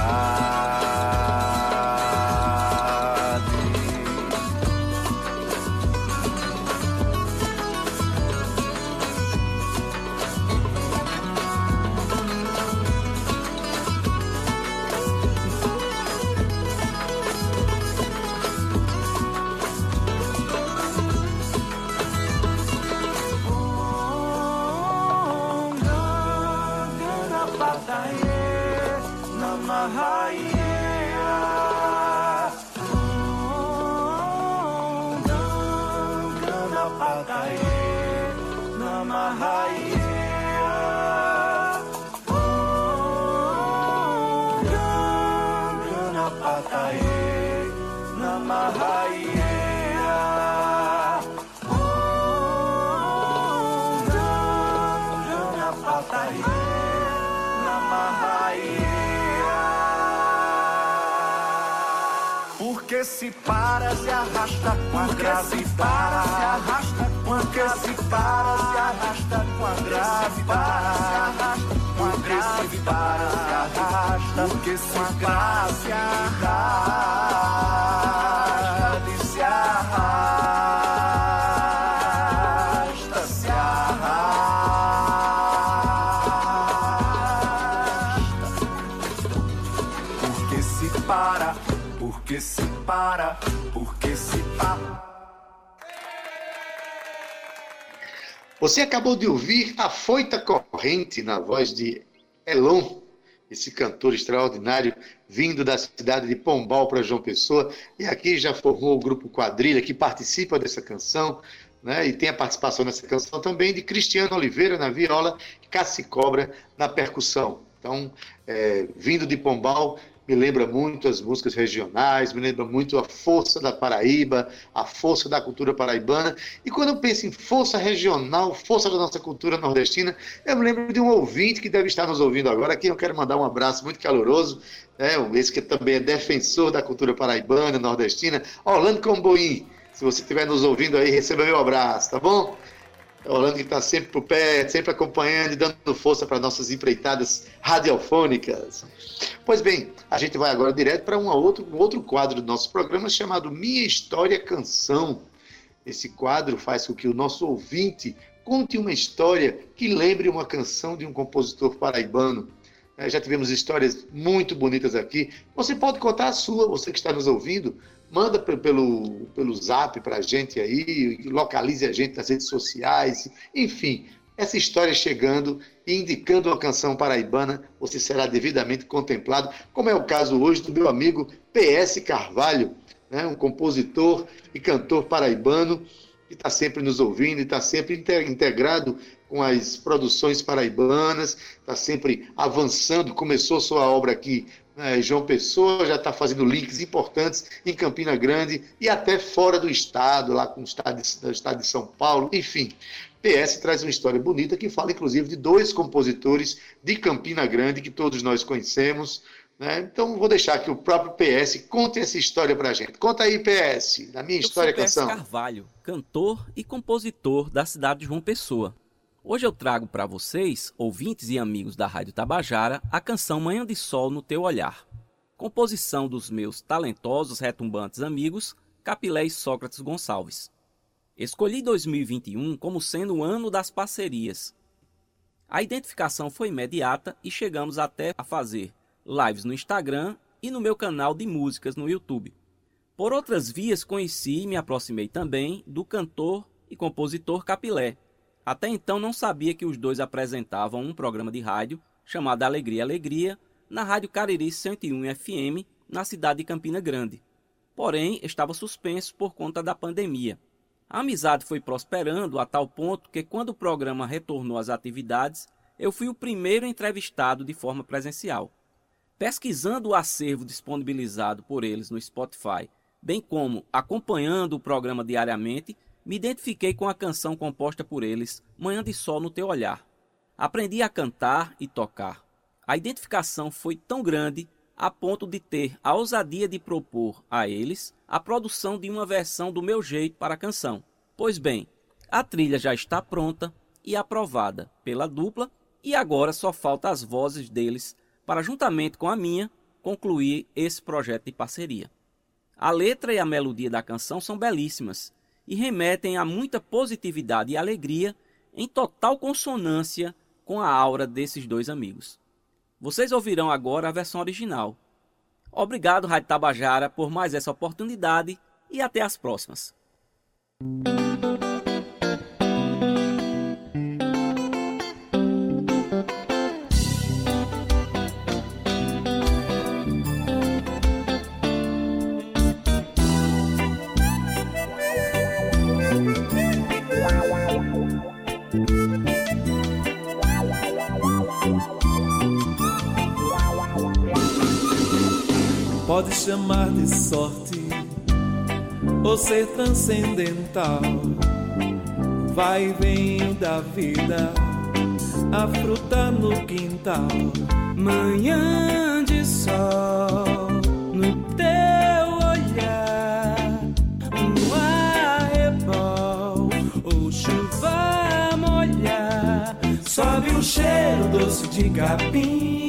Se para, se arrasta com a gravidade. Se arrasta porque se para, se arrasta com a gravidade. Se arrasta com a gravidade. Se arrasta porque se para, se arrasta. Você acabou de ouvir A Foita Corrente na voz de Elon, esse cantor extraordinário vindo da cidade de Pombal para João Pessoa e aqui já formou o grupo Quadrilha que participa dessa canção. Né, e tem a participação nessa canção também de Cristiano Oliveira na viola, Cassi Cobra na percussão. Então, é, vindo de Pombal, me lembra muito as músicas regionais, me lembra muito a força da Paraíba, a força da cultura paraibana. E quando eu penso em força regional, força da nossa cultura nordestina, eu me lembro de um ouvinte que deve estar nos ouvindo agora, aqui eu quero mandar um abraço muito caloroso, né, esse que também é defensor da cultura paraibana, nordestina, Orlando Comboim. Se você estiver nos ouvindo aí, receba meu abraço, tá bom? Orlando que está sempre por perto, sempre acompanhando e dando força para nossas empreitadas radiofônicas. Pois bem, a gente vai agora direto para um outro, um outro quadro do nosso programa chamado Minha História Canção. Esse quadro faz com que o nosso ouvinte conte uma história que lembre uma canção de um compositor paraibano. É, já tivemos histórias muito bonitas aqui. Você pode contar a sua, você que está nos ouvindo manda pelo, pelo zap para a gente aí, localize a gente nas redes sociais, enfim, essa história chegando e indicando uma canção paraibana, você será devidamente contemplado, como é o caso hoje do meu amigo PS Carvalho, né, um compositor e cantor paraibano que está sempre nos ouvindo está sempre integrado com as produções paraibanas, está sempre avançando, começou sua obra aqui é, João Pessoa já está fazendo links importantes em Campina Grande e até fora do estado, lá com o estado de, do estado de São Paulo, enfim. PS traz uma história bonita que fala, inclusive, de dois compositores de Campina Grande que todos nós conhecemos. Né? Então, vou deixar que o próprio PS conte essa história para a gente. Conta aí, PS, da minha Eu história sou PS canção. Carvalho, cantor e compositor da cidade de João Pessoa. Hoje eu trago para vocês, ouvintes e amigos da Rádio Tabajara, a canção Manhã de Sol no Teu Olhar. Composição dos meus talentosos retumbantes amigos Capilé e Sócrates Gonçalves. Escolhi 2021 como sendo o ano das parcerias. A identificação foi imediata e chegamos até a fazer lives no Instagram e no meu canal de músicas no YouTube. Por outras vias conheci e me aproximei também do cantor e compositor Capilé, até então não sabia que os dois apresentavam um programa de rádio chamado Alegria Alegria na Rádio Cariri 101 FM na cidade de Campina Grande. Porém, estava suspenso por conta da pandemia. A amizade foi prosperando a tal ponto que quando o programa retornou às atividades, eu fui o primeiro entrevistado de forma presencial. Pesquisando o acervo disponibilizado por eles no Spotify, bem como acompanhando o programa diariamente, me identifiquei com a canção composta por eles, Manhã de Sol no Teu Olhar. Aprendi a cantar e tocar. A identificação foi tão grande a ponto de ter a ousadia de propor a eles a produção de uma versão do meu jeito para a canção. Pois bem, a trilha já está pronta e aprovada pela dupla, e agora só falta as vozes deles para, juntamente com a minha, concluir esse projeto de parceria. A letra e a melodia da canção são belíssimas e remetem a muita positividade e alegria em total consonância com a aura desses dois amigos. Vocês ouvirão agora a versão original. Obrigado, Rádio Tabajara, por mais essa oportunidade e até as próximas. Pode chamar de sorte ou ser transcendental. Vai e vem da vida, a fruta no quintal. Manhã de sol no teu olhar, um arrebol ou chuva molhar. Sobe um cheiro doce de capim.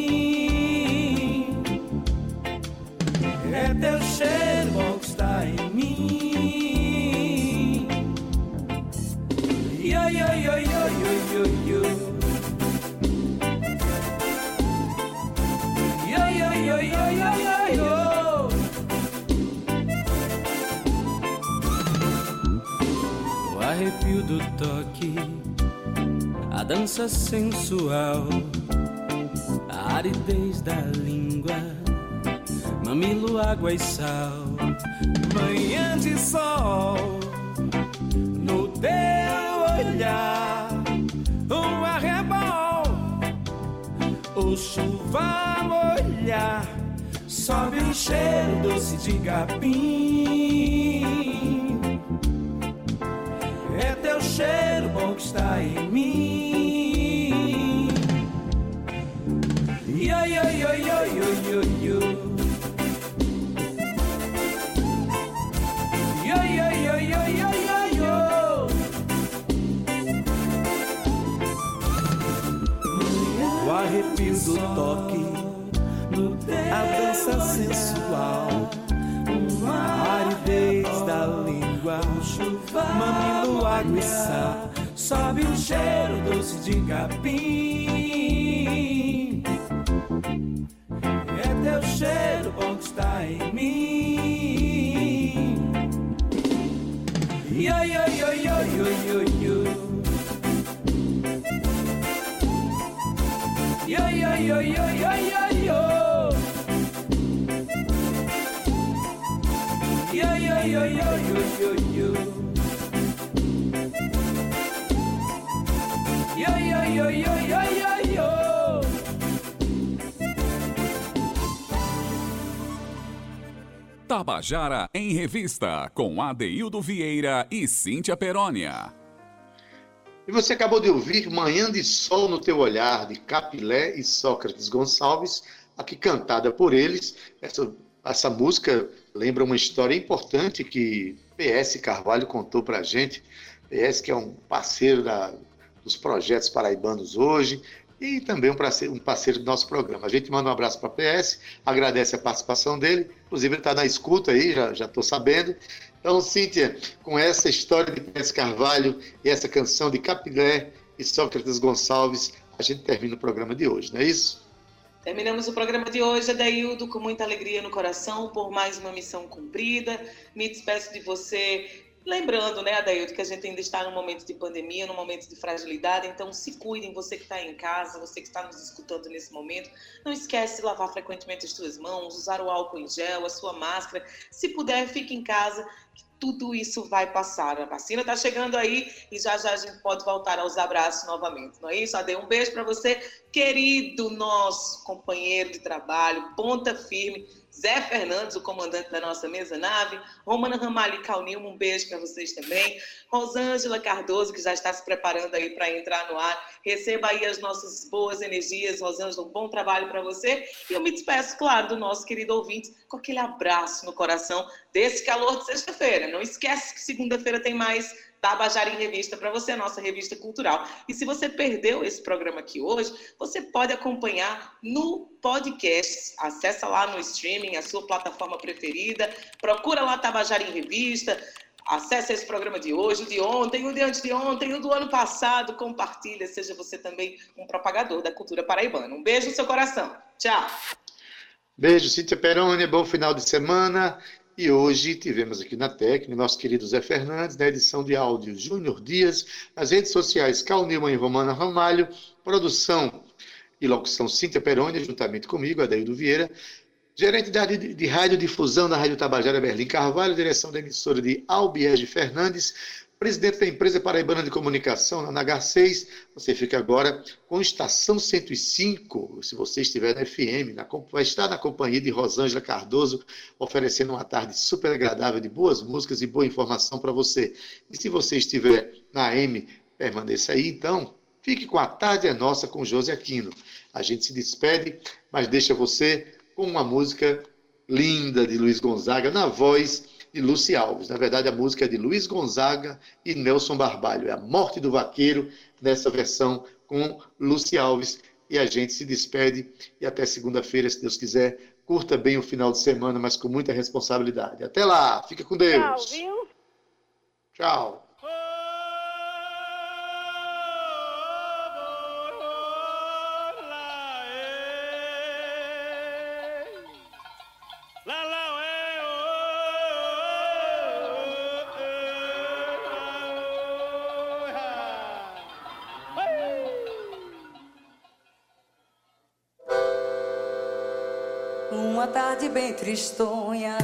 Arrepio do toque, a dança sensual, a aridez da língua mamilo, água e sal. Manhã de sol, no teu olhar, um arrebol, ou chuva molhar, sobe um cheiro doce de capim. Cheiro bom que está em mim. Yo, yo, yo, yo, yo, yo, yo. Yo, yo, yo, yo, yo, yo, yo. O arrepio do toque, a dança sensual, língua, mamilo, água e sal, sobe um cheiro doce de capim. É teu cheiro bom que está em mim. Yo, yo, yo, yo, yo. Yo, yo, yo, yo, yo, yo, yo. Tabajara em Revista, com Adeildo Vieira e Cíntia Perónia. E você acabou de ouvir Manhã de Sol no Teu Olhar, de Capilé e Sócrates Gonçalves, aqui cantada por eles. Essa, essa música lembra uma história importante que PS Carvalho contou para a gente. PS que é um parceiro da, dos projetos paraibanos hoje e também um parceiro, do nosso programa. A gente manda um abraço para a PS, agradece a participação dele, inclusive ele está na escuta aí, já estou sabendo. Então, Cíntia, com essa história de PS Carvalho e essa canção de Capilé e Sócrates Gonçalves, a gente termina o programa de hoje, não é isso? Terminamos o programa de hoje, Adaildo, com muita alegria no coração por mais uma missão cumprida. Me despeço de você Lembrando, né, Adaildo, que a gente ainda está num momento de pandemia, num momento de fragilidade, então se cuidem, você que está em casa, você que está nos escutando nesse momento, não esquece de lavar frequentemente as suas mãos, usar o álcool em gel, a sua máscara, se puder, fique em casa, que tudo isso vai passar. A vacina está chegando aí e já já a gente pode voltar aos abraços novamente, não é isso? Ade, um beijo para você, querido nosso companheiro de trabalho, ponta firme, Zé Fernandes, o comandante da nossa mesa nave, Romana Ramalho e um beijo para vocês também. Rosângela Cardoso, que já está se preparando aí para entrar no ar. Receba aí as nossas boas energias. Rosângela, um bom trabalho para você. E eu me despeço, claro, do nosso querido ouvinte, com aquele abraço no coração desse calor de sexta-feira. Não esquece que segunda-feira tem mais Tabajara em Revista para você, a nossa revista cultural. E se você perdeu esse programa aqui hoje, você pode acompanhar no podcast. Acessa lá no streaming, a sua plataforma preferida. Procura lá Tabajara em Revista. Acesse esse programa de hoje, o de ontem, o de antes de ontem, o do ano passado. Compartilha, seja você também um propagador da cultura paraibana. Um beijo no seu coração. Tchau. Beijo, Cíntia Peroni. Bom final de semana. E hoje tivemos aqui na técnica nosso querido Zé Fernandes, na edição de áudio Júnior Dias, nas redes sociais Cal Nilman e Romana Ramalho, produção e locução Cíntia Peroni, juntamente comigo, Adaildo Vieira, gerente de, de radiodifusão da Rádio Tabajara Berlim Carvalho, direção da emissora de Albiege Fernandes, presidente da empresa paraibana de comunicação, na NH6. Você fica agora com Estação 105, se você estiver na FM, na, vai estar na companhia de Rosângela Cardoso, oferecendo uma tarde super agradável de boas músicas e boa informação para você. E se você estiver na AM, permaneça aí, então, fique com a Tarde é Nossa com José Aquino. A gente se despede, mas deixa você com uma música linda de Luiz Gonzaga, na voz de Luci Alves. Na verdade, a música é de Luiz Gonzaga e Nelson Barbalho. É a Morte do Vaqueiro, nessa versão com Luci Alves. E a gente se despede e até segunda-feira, se Deus quiser. Curta bem o final de semana, mas com muita responsabilidade. Até lá, fica com Deus. Tchau, viu? Tchau. Bem tristonha,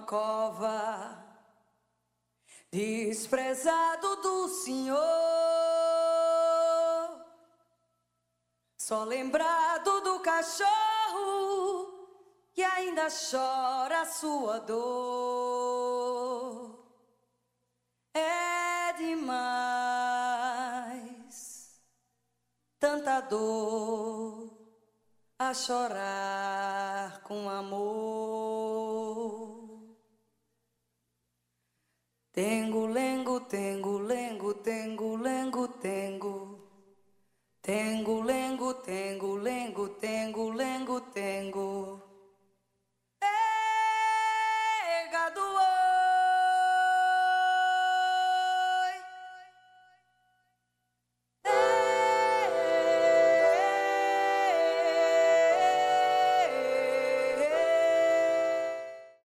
cova desprezado do Senhor, só lembrado do cachorro que ainda chora a sua dor. É demais tanta dor a chorar com amor. Tengu, lengu, tengu, lengu, tengu, lengu, tengo, Tengu, lengu, tengu, lengu, tengu, lengu, tengo.